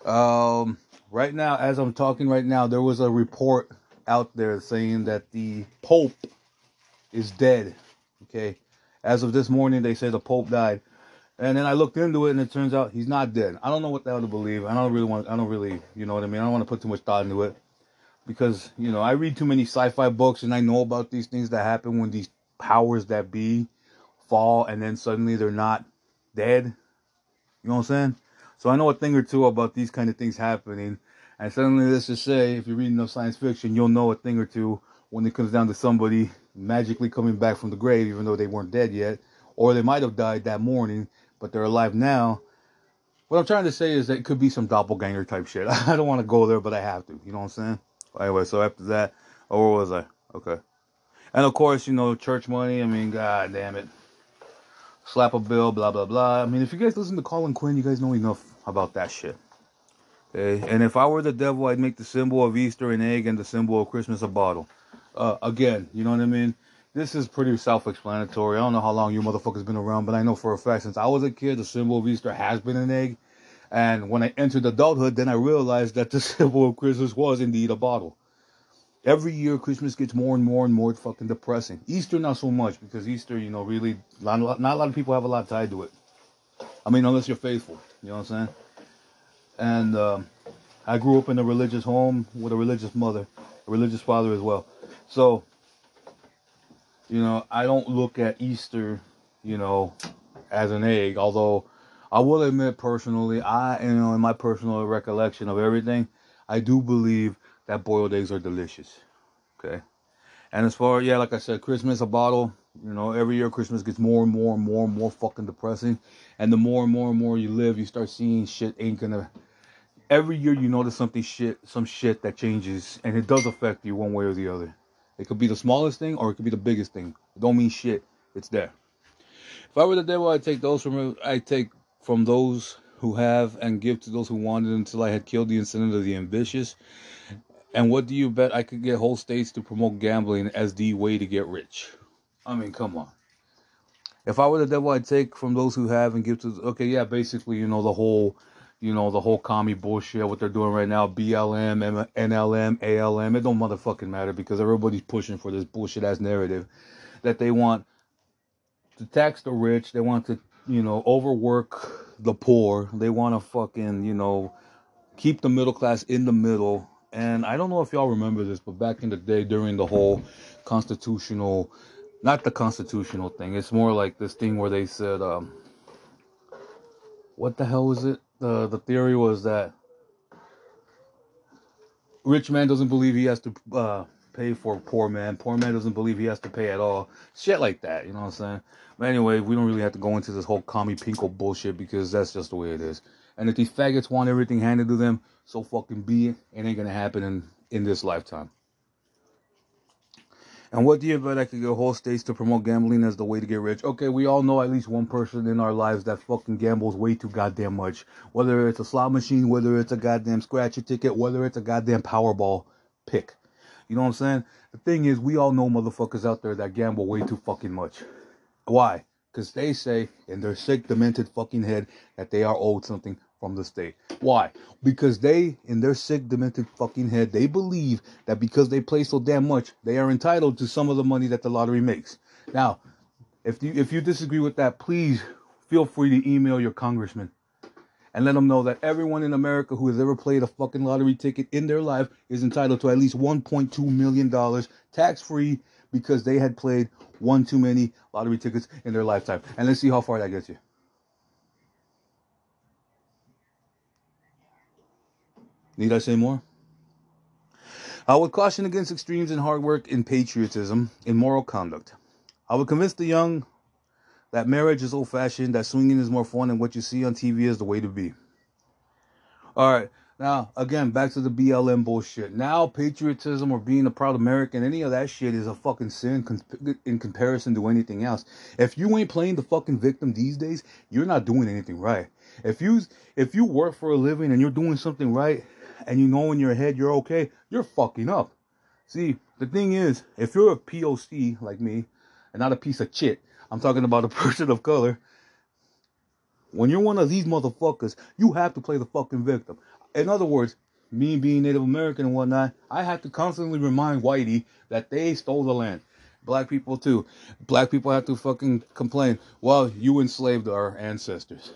Um, right now, as I'm talking right now, there was a report out there saying that the Pope is dead. Okay. As of this morning, they say the Pope died. And then I looked into it and it turns out he's not dead. I don't know what the hell to believe. I don't really want, I don't really, you know what I mean? I don't want to put too much thought into it because, you know, I read too many sci fi books and I know about these things that happen when these powers that be fall and then suddenly they're not dead. You know what I'm saying? So I know a thing or two about these kind of things happening. And suddenly, let's just say, if you're reading no science fiction, you'll know a thing or two when it comes down to somebody magically coming back from the grave, even though they weren't dead yet, or they might have died that morning, but they're alive now. What I'm trying to say is that it could be some doppelganger type shit. I don't want to go there, but I have to. You know what I'm saying? Anyway, so after that, oh, where was I? Okay. And of course, you know, church money. I mean, god damn it. Slap a bill, blah, blah, blah. I mean, if you guys listen to Colin Quinn, you guys know enough about that shit. Okay? And if I were the devil, I'd make the symbol of Easter an egg and the symbol of Christmas a bottle. Uh, again, you know what I mean? This is pretty self-explanatory. I don't know how long you motherfuckers been around, but I know for a fact since I was a kid, the symbol of Easter has been an egg. And when I entered adulthood, then I realized that the symbol of Christmas was indeed a bottle. Every year, Christmas gets more and more and more fucking depressing. Easter, not so much, because Easter, you know, really, not, a lot of people have a lot tied to it. I mean, unless you're faithful. You know what I'm saying? and um, I grew up in a religious home with a religious mother, a religious father as well. So, you know, I don't look at Easter, you know, as an egg. Although I will admit personally, I, you know, in my personal recollection of everything, I do believe that boiled eggs are delicious. Okay. And as far, yeah, like I said, Christmas, a bottle, you know, every year Christmas gets more and more and more and more fucking depressing. And the more and more and more you live, you start seeing shit ain't gonna every year you notice something shit, some shit that changes, and it does affect you one way or the other. It could be the smallest thing, or it could be the biggest thing. It don't mean shit. It's there. If I were the devil, I'd take those from I take from those who have and give to those who wanted until I had killed the incentive of the ambitious. And what do you bet I could get whole states to promote gambling as the way to get rich? I mean, come on. If I were the devil, I'd take from those who have and give to. Okay, yeah, basically, you know, the whole you know, the whole commie bullshit, what they're doing right now, BLM, NLM, ALM, it don't motherfucking matter because everybody's pushing for this bullshit ass narrative that they want to tax the rich, they want to, you know, overwork the poor, they want to fucking, you know, keep the middle class in the middle. And I don't know if y'all remember this, but back in the day during the whole constitutional, not the constitutional thing, it's more like this thing where they said, um, what the hell was it? The the theory was that rich man doesn't believe he has to uh, pay for poor man. Poor man doesn't believe he has to pay at all. Shit like that, you know what I'm saying? But anyway, we don't really have to go into this whole commie pinko bullshit because that's just the way it is. And if these faggots want everything handed to them, so fucking be it. It ain't gonna happen in in this lifetime. And what do you bet I could get whole states to promote gambling as the way to get rich? Okay, we all know at least one person in our lives that fucking gambles way too goddamn much. Whether it's a slot machine, whether it's a goddamn scratcher ticket, whether it's a goddamn Powerball pick. You know what I'm saying? The thing is, we all know motherfuckers out there that gamble way too fucking much. Why? Because they say in their sick, demented fucking head that they are owed something from the state. Why? Because they, in their sick, demented fucking head, they believe that because they play so damn much, they are entitled to some of the money that the lottery makes. Now, if you if you disagree with that, please feel free to email your congressman and let them know that everyone in America who has ever played a fucking lottery ticket in their life is entitled to at least 1.2 million dollars tax free because they had played one too many lottery tickets in their lifetime. And let's see how far that gets you. Need I say more? I would caution against extremes in hard work, in patriotism, in moral conduct. I would convince the young that marriage is old fashioned, that swinging is more fun, and what you see on TV is the way to be. All right. Now, again, back to the BLM bullshit. Now, patriotism or being a proud American, any of that shit is a fucking sin in comparison to anything else. If you ain't playing the fucking victim these days, you're not doing anything right. If you if you work for a living and you're doing something right, and you know in your head you're okay, you're fucking up. See, the thing is, if you're a POC like me, and not a piece of shit, I'm talking about a person of color. When you're one of these motherfuckers, you have to play the fucking victim. In other words, me being Native American and whatnot, I have to constantly remind Whitey that they stole the land. Black people too. Black people have to fucking complain. Well, you enslaved our ancestors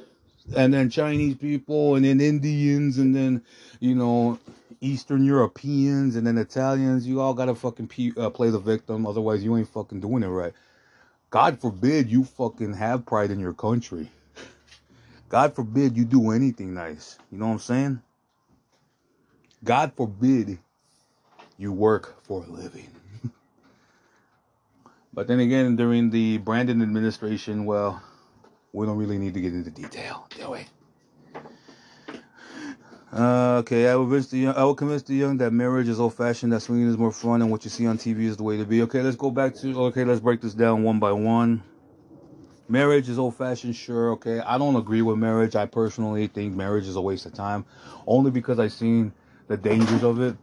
and then Chinese people, and then Indians, and then you know Eastern Europeans, and then Italians. You all gotta fucking uh, play the victim, otherwise you ain't fucking doing it right. God forbid you fucking have pride in your country. God forbid you do anything nice. You know what I'm saying? God forbid you work for a living. but then again, during the Brandon administration, well, we don't really need to get into detail, do we? Uh, okay, I will convince the young, I will convince the young that marriage is old-fashioned, that swinging is more fun, and what you see on TV is the way to be. Okay, let's go back to okay, let's break this down one by one. Marriage is old-fashioned, sure. Okay, I don't agree with marriage. I personally think marriage is a waste of time, only because I've seen the dangers of it.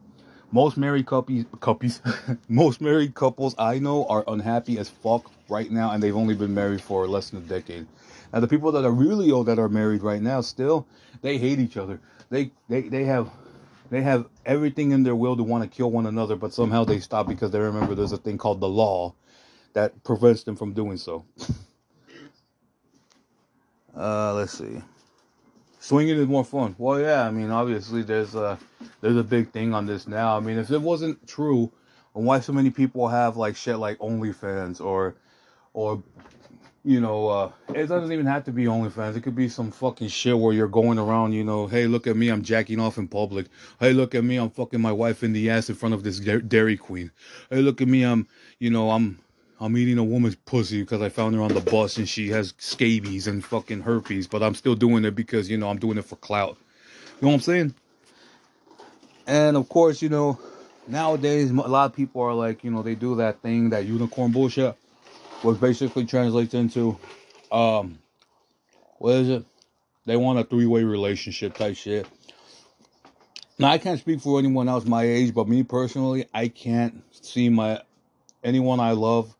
Most married couples, couples, most married couples I know are unhappy as fuck right now, and they've only been married for less than a decade. Now the people that are really old that are married right now still they hate each other. They they they have they have everything in their will to want to kill one another, but somehow they stop because they remember there's a thing called the law that prevents them from doing so. uh, let's see. Swinging is more fun. Well, yeah, I mean, obviously there's a there's a big thing on this now. I mean, if it wasn't true, why so many people have like shit like OnlyFans or or you know, uh, it doesn't even have to be OnlyFans. It could be some fucking shit where you're going around, you know, hey, look at me, I'm jacking off in public. Hey, look at me, I'm fucking my wife in the ass in front of this Dairy Queen. Hey, look at me, I'm, you know, I'm, I'm eating a woman's pussy because I found her on the bus and she has scabies and fucking herpes, but I'm still doing it because, you know, I'm doing it for clout. You know what I'm saying? And of course, you know, nowadays a lot of people are like, you know, they do that thing, that unicorn bullshit which basically translates into, um, what is it? They want a three way relationship type shit. Now I can't speak for anyone else my age, but me personally, I can't see my anyone I love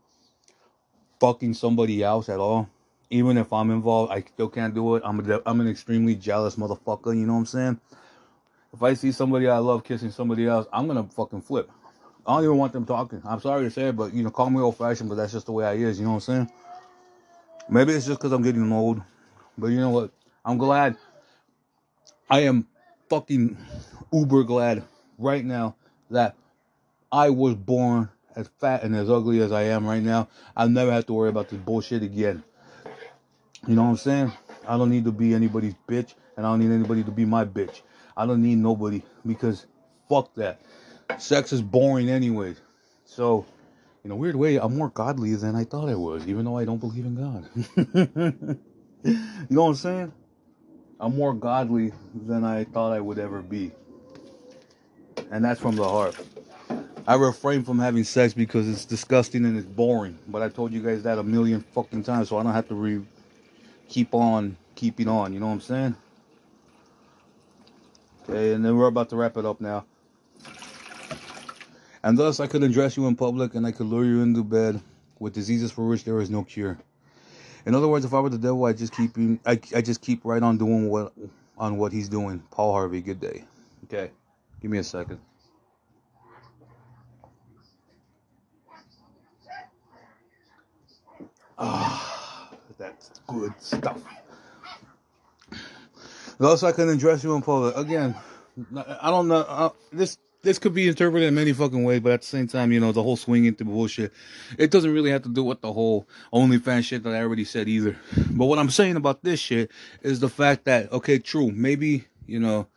fucking somebody else at all. Even if I'm involved, I still can't do it. I'm a, I'm an extremely jealous motherfucker. You know what I'm saying? If I see somebody I love kissing somebody else, I'm gonna fucking flip. I don't even want them talking. I'm sorry to say it, but you know, call me old fashioned, but that's just the way I is. You know what I'm saying? Maybe it's just because I'm getting old, but you know what? I'm glad. I am fucking uber glad right now that I was born as fat and as ugly as I am right now. I'll never have to worry about this bullshit again. You know what I'm saying? I don't need to be anybody's bitch, and I don't need anybody to be my bitch. I don't need nobody because fuck that sex is boring anyway. So, in a weird way, I'm more godly than I thought I was, even though I don't believe in God. you know what I'm saying? I'm more godly than I thought I would ever be. And that's from the heart. I refrain from having sex because it's disgusting and it's boring. But I told you guys that a million fucking times, so I don't have to re- keep on keeping on. You know what I'm saying? Okay, and then we're about to wrap it up now. And thus I could undress you in public and I could lure you into bed with diseases for which there is no cure. In other words, if I were the devil, I just keep I, I just keep right on doing what on what he's doing. Paul Harvey, good day. Okay, give me a second. Ah, that's good stuff. Also, I can address you in public again. I don't know. Uh, this this could be interpreted in many fucking ways, but at the same time, you know, the whole swing into bullshit, it doesn't really have to do with the whole OnlyFans shit that I already said either. But what I'm saying about this shit is the fact that, okay, true, maybe, you know,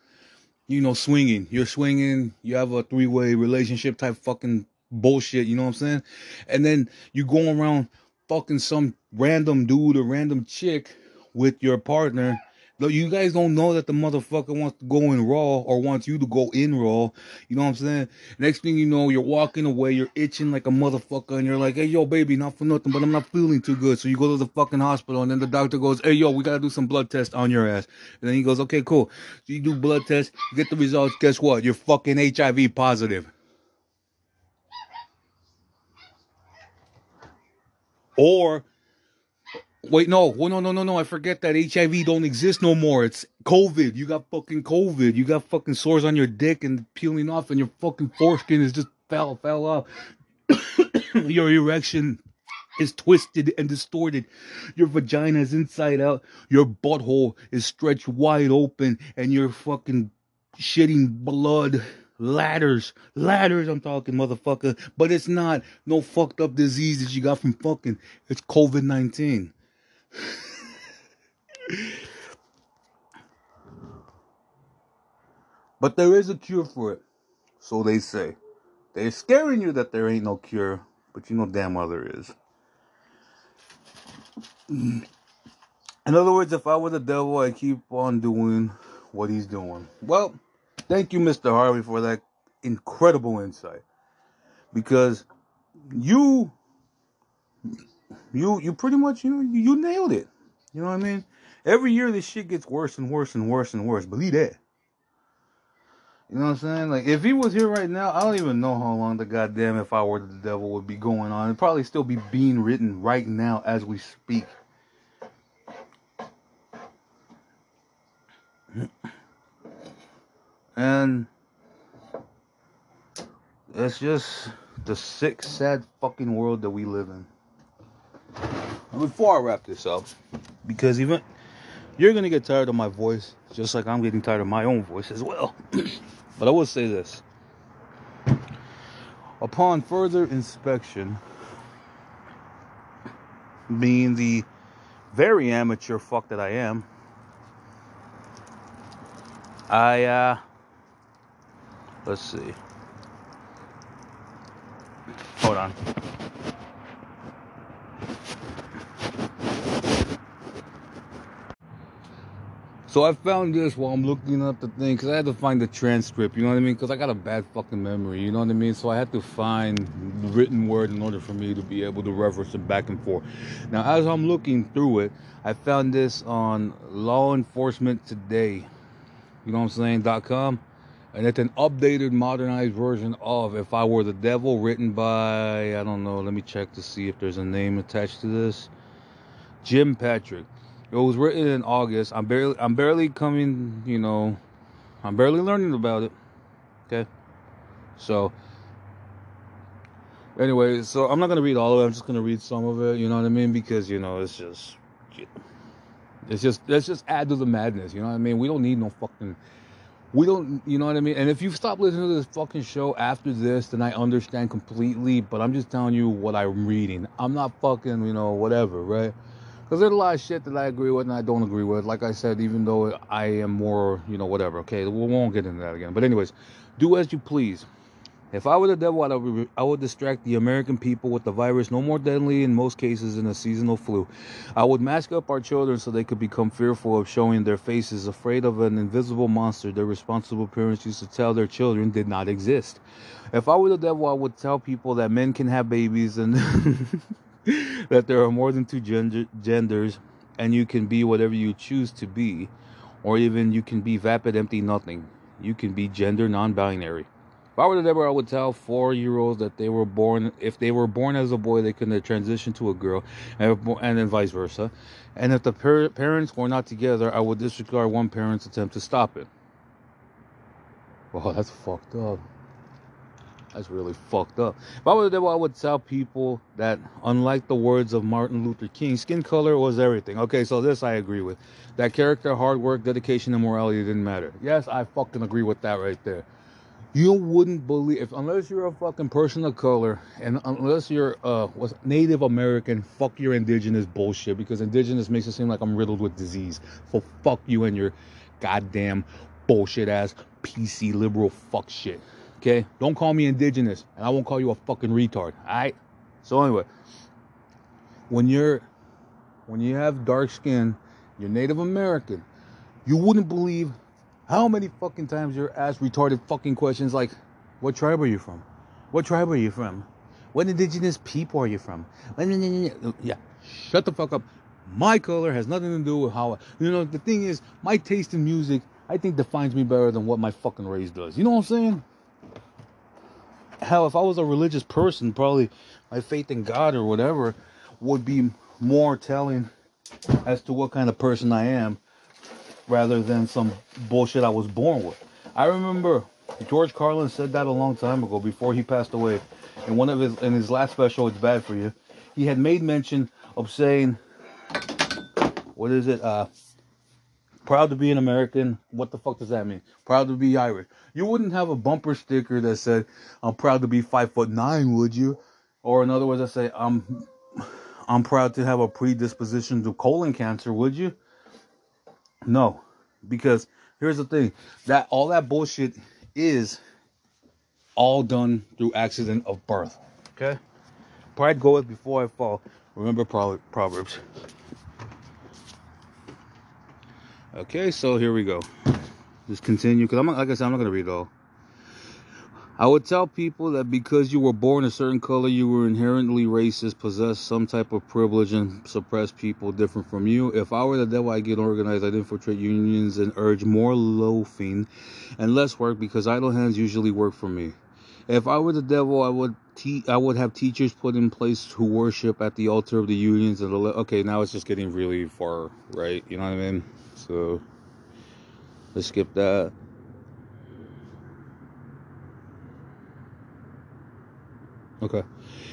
you know, swinging, you're swinging, you have a three way relationship type fucking bullshit, you know what I'm saying? And then you go around fucking some random dude or random chick with your partner you guys don't know that the motherfucker wants to go in raw or wants you to go in raw. You know what I'm saying? Next thing you know, you're walking away, you're itching like a motherfucker, and you're like, hey, yo, baby, not for nothing, but I'm not feeling too good. So you go to the fucking hospital, and then the doctor goes, hey, yo, we gotta do some blood tests on your ass. And then he goes, okay, cool. So you do blood tests, you get the results. Guess what? You're fucking HIV positive. Or Wait, no, well, no, no, no, no. I forget that HIV don't exist no more. It's COVID. You got fucking COVID. You got fucking sores on your dick and peeling off, and your fucking foreskin is just fell, fell off. your erection is twisted and distorted. Your vagina is inside out. Your butthole is stretched wide open, and you're fucking shitting blood. Ladders, ladders, I'm talking, motherfucker. But it's not no fucked up disease that you got from fucking. It's COVID 19. but there is a cure for it. So they say. They're scaring you that there ain't no cure, but you know damn well there is. In other words, if I were the devil, I'd keep on doing what he's doing. Well, thank you, Mr. Harvey, for that incredible insight. Because you you you pretty much you know you nailed it. You know what I mean? Every year this shit gets worse and worse and worse and worse. Believe that. You know what I'm saying? Like if he was here right now, I don't even know how long the goddamn if I were the devil would be going on. It'd probably still be being written right now as we speak. And it's just the sick, sad fucking world that we live in before I wrap this up, because even you're gonna get tired of my voice, just like I'm getting tired of my own voice as well. but I will say this: upon further inspection, being the very amateur fuck that I am, I uh, let's see. Hold on. So I found this while I'm looking up the thing because I had to find the transcript. You know what I mean? Because I got a bad fucking memory. You know what I mean? So I had to find the written word in order for me to be able to reference it back and forth. Now, as I'm looking through it, I found this on Law Enforcement Today. You know what I'm saying? Dot com. And it's an updated, modernized version of If I Were the Devil, written by, I don't know, let me check to see if there's a name attached to this. Jim Patrick. It was written in August. I'm barely I'm barely coming, you know, I'm barely learning about it. Okay? So anyway, so I'm not gonna read all of it, I'm just gonna read some of it, you know what I mean? Because you know, it's just it's just let's just add to the madness, you know what I mean? We don't need no fucking we don't you know what I mean? And if you stop listening to this fucking show after this, then I understand completely, but I'm just telling you what I'm reading. I'm not fucking, you know, whatever, right? Because there's a lot of shit that I agree with and I don't agree with. Like I said, even though I am more, you know, whatever. Okay, we won't get into that again. But anyways, do as you please. If I were the devil, I would, I would distract the American people with the virus, no more deadly in most cases than a seasonal flu. I would mask up our children so they could become fearful of showing their faces, afraid of an invisible monster their responsible parents used to tell their children did not exist. If I were the devil, I would tell people that men can have babies and that there are more than two gender, genders and you can be whatever you choose to be, or even you can be vapid, empty, nothing. You can be gender non binary. If I were the devil, I would tell four-year-olds that they were born. If they were born as a boy, they couldn't transition to a girl, and, and then vice versa. And if the par- parents were not together, I would disregard one parent's attempt to stop it. Well, that's fucked up. That's really fucked up. If I were the devil, I would tell people that, unlike the words of Martin Luther King, skin color was everything. Okay, so this I agree with. That character, hard work, dedication, and morality didn't matter. Yes, I fucking agree with that right there. You wouldn't believe if unless you're a fucking person of color and unless you're uh was Native American, fuck your indigenous bullshit because indigenous makes it seem like I'm riddled with disease. So fuck you and your goddamn bullshit ass PC liberal fuck shit. Okay? Don't call me indigenous and I won't call you a fucking retard. Alright? So anyway, when you're when you have dark skin, you're Native American, you wouldn't believe how many fucking times you're asked retarded fucking questions like, what tribe are you from? What tribe are you from? What indigenous people are you from? Yeah, shut the fuck up. My color has nothing to do with how, you know, the thing is, my taste in music, I think defines me better than what my fucking race does. You know what I'm saying? Hell, if I was a religious person, probably my faith in God or whatever would be more telling as to what kind of person I am rather than some bullshit I was born with. I remember George Carlin said that a long time ago before he passed away. In one of his in his last special, It's Bad for You, he had made mention of saying what is it? Uh proud to be an American. What the fuck does that mean? Proud to be Irish. You wouldn't have a bumper sticker that said, I'm proud to be five foot nine, would you? Or in other words, I say, I'm I'm proud to have a predisposition to colon cancer, would you? No, because here's the thing that all that bullshit is all done through accident of birth. Okay? Pride goeth before I fall. Remember Proverbs. Okay, so here we go. Just continue because I'm like I said, I'm not gonna read all. I would tell people that because you were born a certain color, you were inherently racist, possess some type of privilege, and suppress people different from you. If I were the devil, I'd get organized, I'd infiltrate unions and urge more loafing and less work because idle hands usually work for me. If I were the devil, I would te- I would have teachers put in place who worship at the altar of the unions and the okay, now it's just getting really far, right? You know what I mean? So let's skip that. Okay.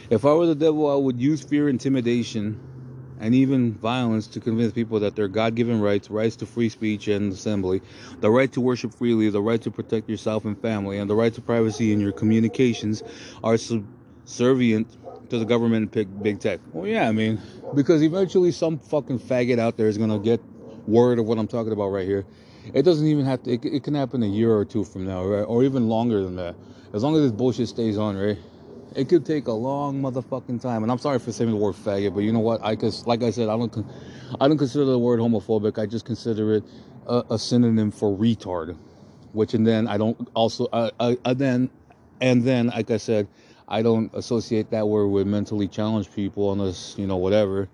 If I were the devil, I would use fear, intimidation, and even violence to convince people that their God given rights, rights to free speech and assembly, the right to worship freely, the right to protect yourself and family, and the right to privacy in your communications are subservient to the government and big tech. Well, yeah, I mean, because eventually some fucking faggot out there is going to get word of what I'm talking about right here. It doesn't even have to, it, it can happen a year or two from now, right? Or even longer than that. As long as this bullshit stays on, right? It could take a long motherfucking time. And I'm sorry for saying the word faggot, but you know what? I cause like I said, I don't I don't consider the word homophobic. I just consider it a, a synonym for retard. Which and then I don't also uh, uh, then and then like I said, I don't associate that word with mentally challenged people unless you know whatever.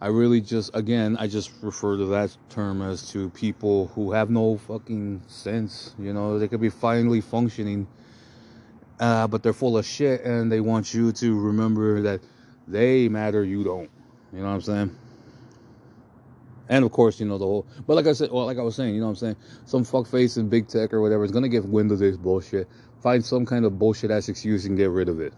I really just again I just refer to that term as to people who have no fucking sense. You know, they could be finally functioning uh, but they're full of shit and they want you to remember that they matter, you don't. You know what I'm saying? And of course, you know the whole. But like I said, well, like I was saying, you know what I'm saying? Some fuckface in big tech or whatever is gonna get wind of this bullshit, find some kind of bullshit ass excuse and get rid of it.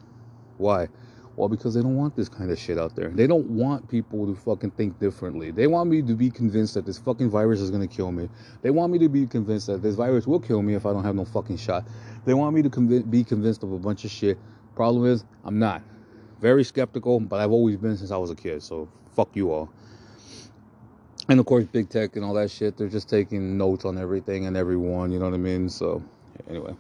Why? Well, because they don't want this kind of shit out there. They don't want people to fucking think differently. They want me to be convinced that this fucking virus is gonna kill me. They want me to be convinced that this virus will kill me if I don't have no fucking shot. They want me to conv- be convinced of a bunch of shit. Problem is, I'm not. Very skeptical, but I've always been since I was a kid. So fuck you all. And of course, big tech and all that shit. They're just taking notes on everything and everyone. You know what I mean? So anyway.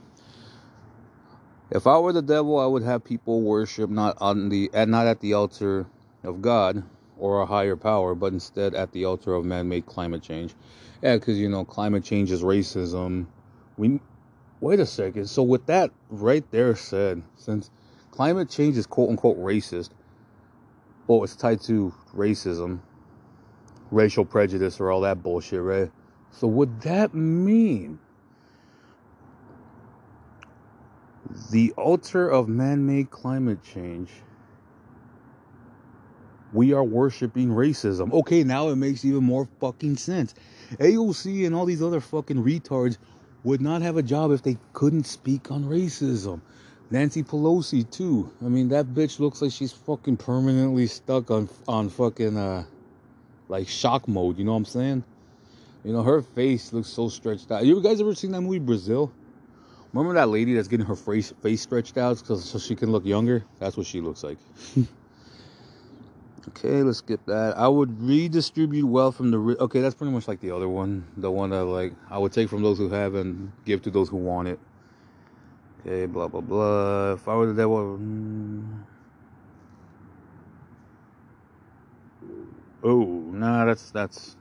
If I were the devil, I would have people worship not on the and not at the altar of God or a higher power, but instead at the altar of man-made climate change. Yeah, because you know climate change is racism. We wait a second. So with that right there said, since climate change is quote unquote racist, well, it's tied to racism, racial prejudice, or all that bullshit, right? So would that mean The altar of man made climate change. We are worshiping racism. Okay, now it makes even more fucking sense. AOC and all these other fucking retards would not have a job if they couldn't speak on racism. Nancy Pelosi too. I mean, that bitch looks like she's fucking permanently stuck on on fucking uh like shock mode. You know what I'm saying? You know, her face looks so stretched out. You guys ever seen that movie Brazil? Remember that lady that's getting her face face stretched out so, she can look younger? That's what she looks like. okay, let's skip that. I would redistribute wealth from the. Ri- okay, that's pretty much like the other one. The one that like I would take from those who have and give to those who want it. Okay, blah blah blah. If I were the devil. Mm. Oh, nah, that's that's.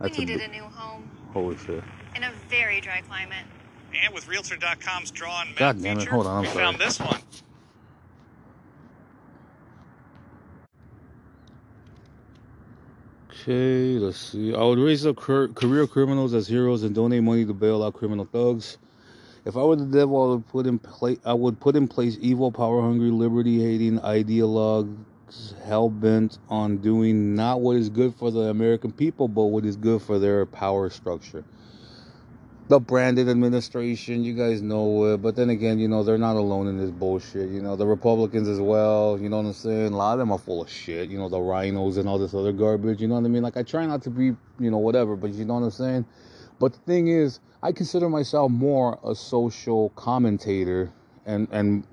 We That's a needed bit- a new home holy shit. in a very dry climate. And with Realtor.com's drawn map God damn it, feature, hold on, I'm we sorry. found this one. Okay, let's see. I would raise up career criminals as heroes and donate money to bail out criminal thugs. If I were the devil, I would put in place. I would put in place evil, power-hungry, liberty-hating ideologues hell bent on doing not what is good for the American people, but what is good for their power structure. The Brandon administration, you guys know it, but then again, you know they're not alone in this bullshit. You know the Republicans as well. You know what I'm saying? A lot of them are full of shit. You know the RINOs and all this other garbage. You know what I mean? Like I try not to be, you know, whatever, but you know what I'm saying. But the thing is, I consider myself more a social commentator, and and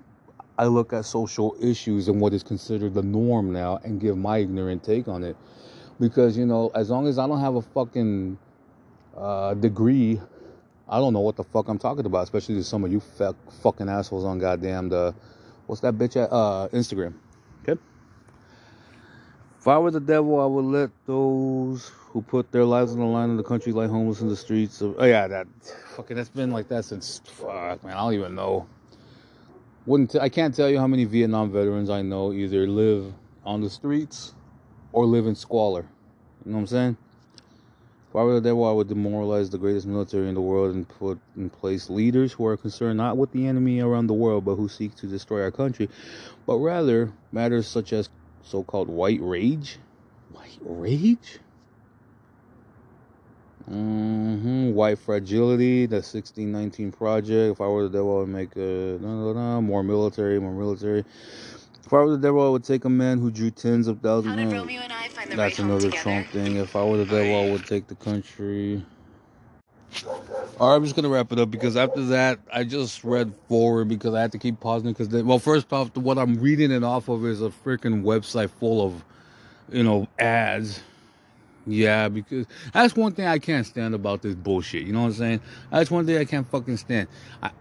I look at social issues and what is considered the norm now, and give my ignorant take on it. Because you know, as long as I don't have a fucking uh, degree, I don't know what the fuck I'm talking about. Especially to some of you fuck, fucking assholes on goddamn the what's that bitch at uh, Instagram. Okay. If I were the devil, I would let those who put their lives on the line in the country lie homeless in the streets. Of, oh yeah, that fucking that's been like that since fuck man. I don't even know. Wouldn't t- I can't tell you how many Vietnam veterans I know either live on the streets or live in squalor. You know what I'm saying? I were the devil, I would demoralize the greatest military in the world and put in place leaders who are concerned not with the enemy around the world, but who seek to destroy our country, but rather matters such as so-called white rage. White rage? hmm White fragility, the 1619 project. If I were the devil, I would make a more military, more military. If I were the devil, I would take a man who drew tens of thousands. How did of- Romeo and I find the That's right another? Trump thing. If I were the devil, I would take the country. All right, I'm just gonna wrap it up because after that, I just read forward because I had to keep pausing because well, first off, what I'm reading it off of is a freaking website full of, you know, ads. Yeah, because that's one thing I can't stand about this bullshit. You know what I'm saying? That's one thing I can't fucking stand. I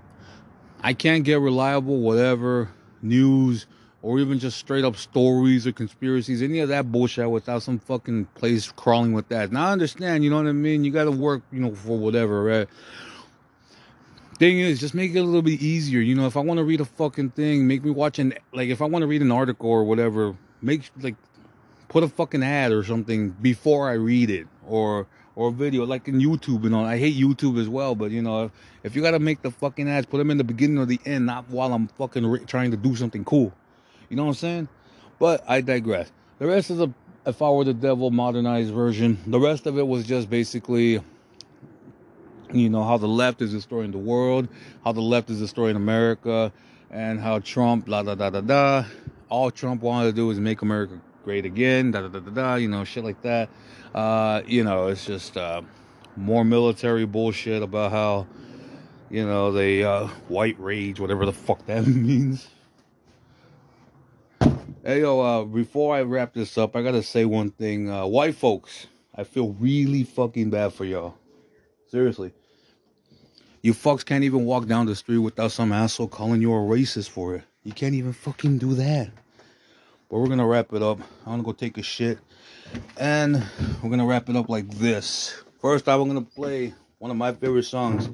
I can't get reliable whatever news or even just straight up stories or conspiracies, any of that bullshit without some fucking place crawling with that. Now I understand, you know what I mean? You gotta work, you know, for whatever, right? Thing is, just make it a little bit easier. You know, if I want to read a fucking thing, make me watch an like if I want to read an article or whatever, make like put a fucking ad or something before I read it or or video like in YouTube and all. I hate YouTube as well, but you know, if, if you gotta make the fucking ads, put them in the beginning or the end, not while I'm fucking re- trying to do something cool. You know what I'm saying? But I digress. The rest of the if I were the devil modernized version, the rest of it was just basically you know how the left is destroying the world, how the left is destroying America, and how Trump, la da da da da. All Trump wanted to do is make America great again, da da da da da. You know, shit like that. Uh, you know, it's just uh, more military bullshit about how you know they uh, white rage, whatever the fuck that means. Hey yo, uh, before I wrap this up, I gotta say one thing. Uh, white folks, I feel really fucking bad for y'all. Seriously. You fucks can't even walk down the street without some asshole calling you a racist for it. You can't even fucking do that. But we're gonna wrap it up. I'm gonna go take a shit. And we're gonna wrap it up like this. First I'm gonna play one of my favorite songs.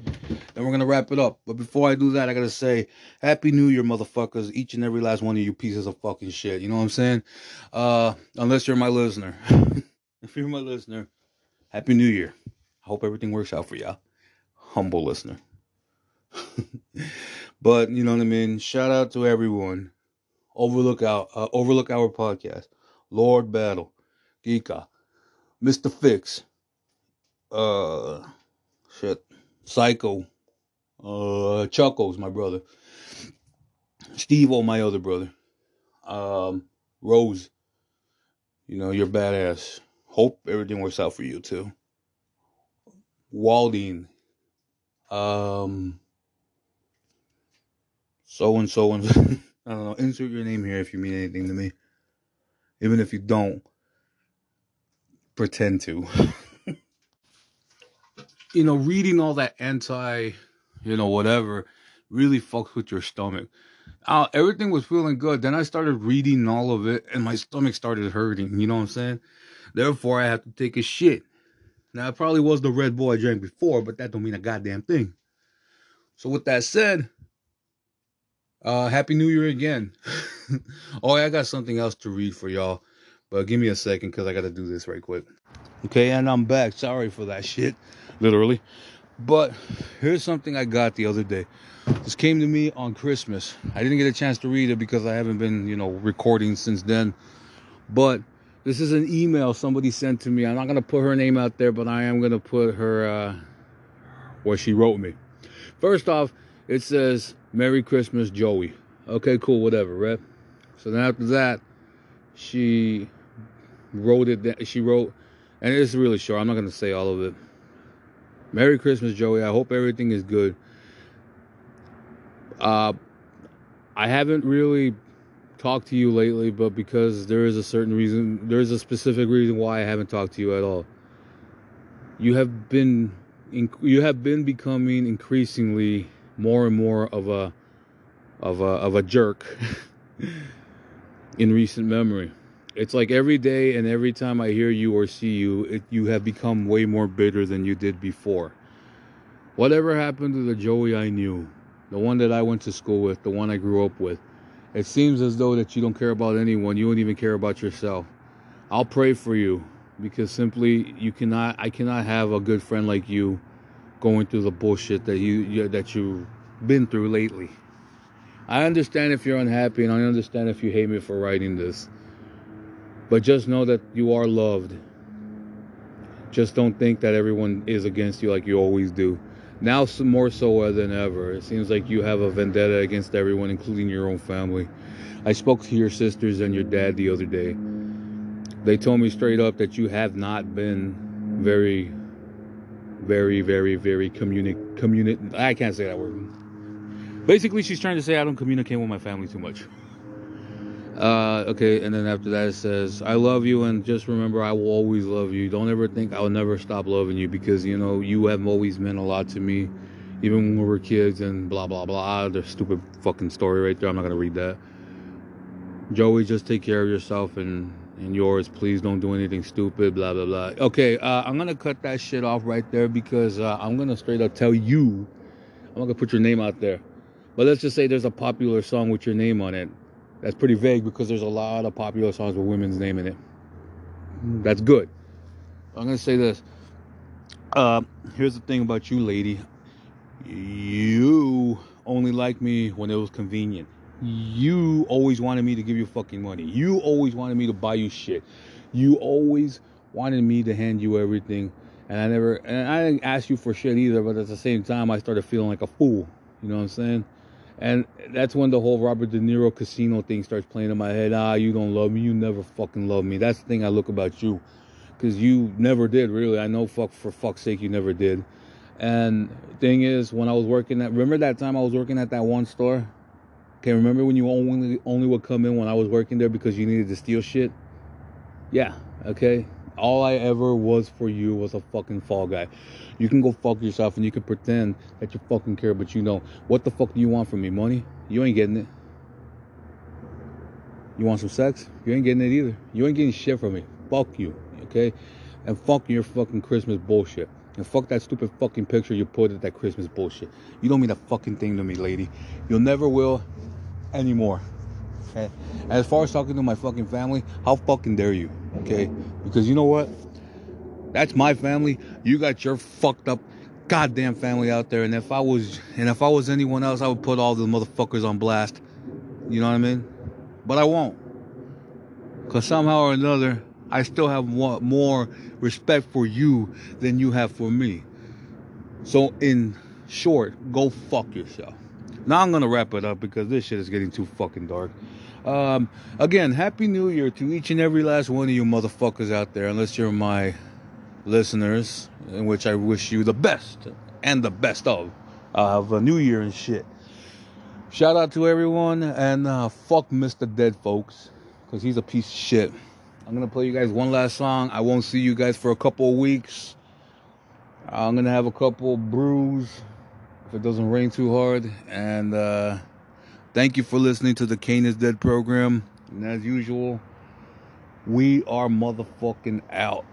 And we're gonna wrap it up. But before I do that, I gotta say, Happy New Year, motherfuckers. Each and every last one of you pieces of fucking shit. You know what I'm saying? Uh, unless you're my listener. if you're my listener, Happy New Year. I hope everything works out for y'all. Humble listener. But you know what I mean. Shout out to everyone. Overlook out. Uh, overlook our podcast. Lord Battle, Geeka, Mister Fix, uh, shit, Psycho, uh, Chuckles, my brother, Steve, oh my other brother, um, Rose. You know you're badass. Hope everything works out for you too. Walding, um, so and so and I don't know. Insert your name here if you mean anything to me. Even if you don't, pretend to. you know, reading all that anti, you know, whatever, really fucks with your stomach. Uh, everything was feeling good. Then I started reading all of it, and my stomach started hurting. You know what I'm saying? Therefore, I had to take a shit. Now, it probably was the Red Bull I drank before, but that don't mean a goddamn thing. So, with that said, uh, Happy New Year again. oh, I got something else to read for y'all, but give me a second because I got to do this right quick. Okay, and I'm back. Sorry for that shit, literally. But here's something I got the other day. This came to me on Christmas. I didn't get a chance to read it because I haven't been, you know, recording since then. But this is an email somebody sent to me. I'm not gonna put her name out there, but I am gonna put her uh, what she wrote me. First off, it says Merry Christmas, Joey. Okay, cool, whatever, right? So then after that, she wrote it. She wrote, and it's really short. I'm not gonna say all of it. Merry Christmas, Joey. I hope everything is good. Uh, I haven't really talked to you lately, but because there is a certain reason, there is a specific reason why I haven't talked to you at all. You have been, you have been becoming increasingly more and more of a, of a, of a jerk in recent memory. It's like every day and every time I hear you or see you, it, you have become way more bitter than you did before. Whatever happened to the Joey I knew, the one that I went to school with, the one I grew up with, it seems as though that you don't care about anyone. You don't even care about yourself. I'll pray for you because simply you cannot. I cannot have a good friend like you going through the bullshit that you, you that you've been through lately. I understand if you're unhappy, and I understand if you hate me for writing this. But just know that you are loved. Just don't think that everyone is against you like you always do. Now, more so than ever, it seems like you have a vendetta against everyone, including your own family. I spoke to your sisters and your dad the other day. They told me straight up that you have not been very, very, very, very communic communi- I can't say that word. Basically, she's trying to say I don't communicate with my family too much. Uh, okay, and then after that it says, I love you, and just remember, I will always love you. Don't ever think I will never stop loving you because, you know, you have always meant a lot to me, even when we were kids, and blah, blah, blah. The stupid fucking story right there. I'm not going to read that. Joey, just take care of yourself and, and yours. Please don't do anything stupid, blah, blah, blah. Okay, uh, I'm going to cut that shit off right there because uh, I'm going to straight up tell you, I'm not going to put your name out there. But let's just say there's a popular song with your name on it that's pretty vague because there's a lot of popular songs with women's name in it. That's good. I'm gonna say this. Uh, here's the thing about you, lady. You only like me when it was convenient. You always wanted me to give you fucking money. You always wanted me to buy you shit. You always wanted me to hand you everything. And I never, and I didn't ask you for shit either, but at the same time, I started feeling like a fool. You know what I'm saying? And that's when the whole Robert De Niro casino thing starts playing in my head. Ah, you don't love me. You never fucking love me. That's the thing I look about you. Because you never did, really. I know fuck for fuck's sake you never did. And thing is, when I was working at remember that time I was working at that one store? Okay, remember when you only only would come in when I was working there because you needed to steal shit? Yeah, okay all I ever was for you was a fucking fall guy. You can go fuck yourself and you can pretend that you fucking care, but you know what the fuck do you want from me? Money? You ain't getting it. You want some sex? You ain't getting it either. You ain't getting shit from me. Fuck you, okay? And fuck your fucking Christmas bullshit. And fuck that stupid fucking picture you put at that Christmas bullshit. You don't mean a fucking thing to me, lady. You'll never will anymore. Okay? As far as talking to my fucking family, how fucking dare you? Okay? Because you know what? That's my family. You got your fucked up goddamn family out there. And if I was, and if I was anyone else, I would put all the motherfuckers on blast. You know what I mean? But I won't. Cause somehow or another, I still have more, respect for you than you have for me. So in short, go fuck yourself. Now I'm gonna wrap it up because this shit is getting too fucking dark. Um, again, happy New Year to each and every last one of you motherfuckers out there, unless you're my listeners, in which I wish you the best and the best of of a new year and shit. Shout out to everyone and uh, fuck Mr. Dead Folks, because he's a piece of shit. I'm gonna play you guys one last song. I won't see you guys for a couple of weeks. I'm gonna have a couple brews if it doesn't rain too hard. And uh, thank you for listening to the Kane is Dead program. And as usual, we are motherfucking out.